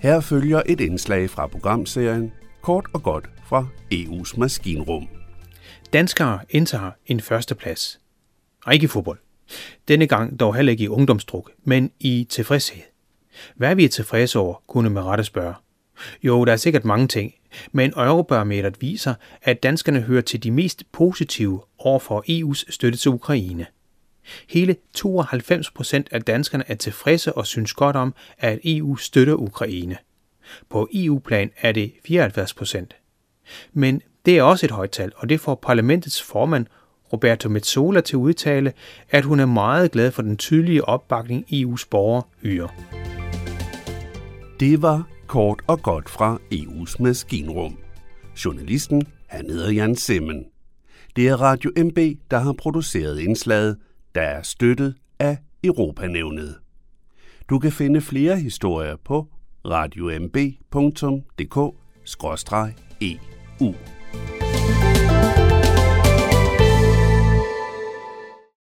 Her følger et indslag fra programserien Kort og godt fra EU's maskinrum. Danskere indtager en førsteplads. Og ikke i fodbold. Denne gang dog heller ikke i ungdomsdruk, men i tilfredshed. Hvad er vi tilfredse over, kunne man rette spørge. Jo, der er sikkert mange ting, men Eurobarometeret viser, at danskerne hører til de mest positive over for EU's støtte til Ukraine. Hele 92 procent af danskerne er tilfredse og synes godt om, at EU støtter Ukraine. På EU-plan er det 74 procent. Men det er også et højt tal, og det får parlamentets formand Roberto Metsola til at udtale, at hun er meget glad for den tydelige opbakning EU's borgere yder. Det var kort og godt fra EU's maskinrum. Journalisten, han hedder Jan Simmen. Det er Radio MB, der har produceret indslaget, der er støttet af Europanævnet. Du kan finde flere historier på radiomb.dk-eu.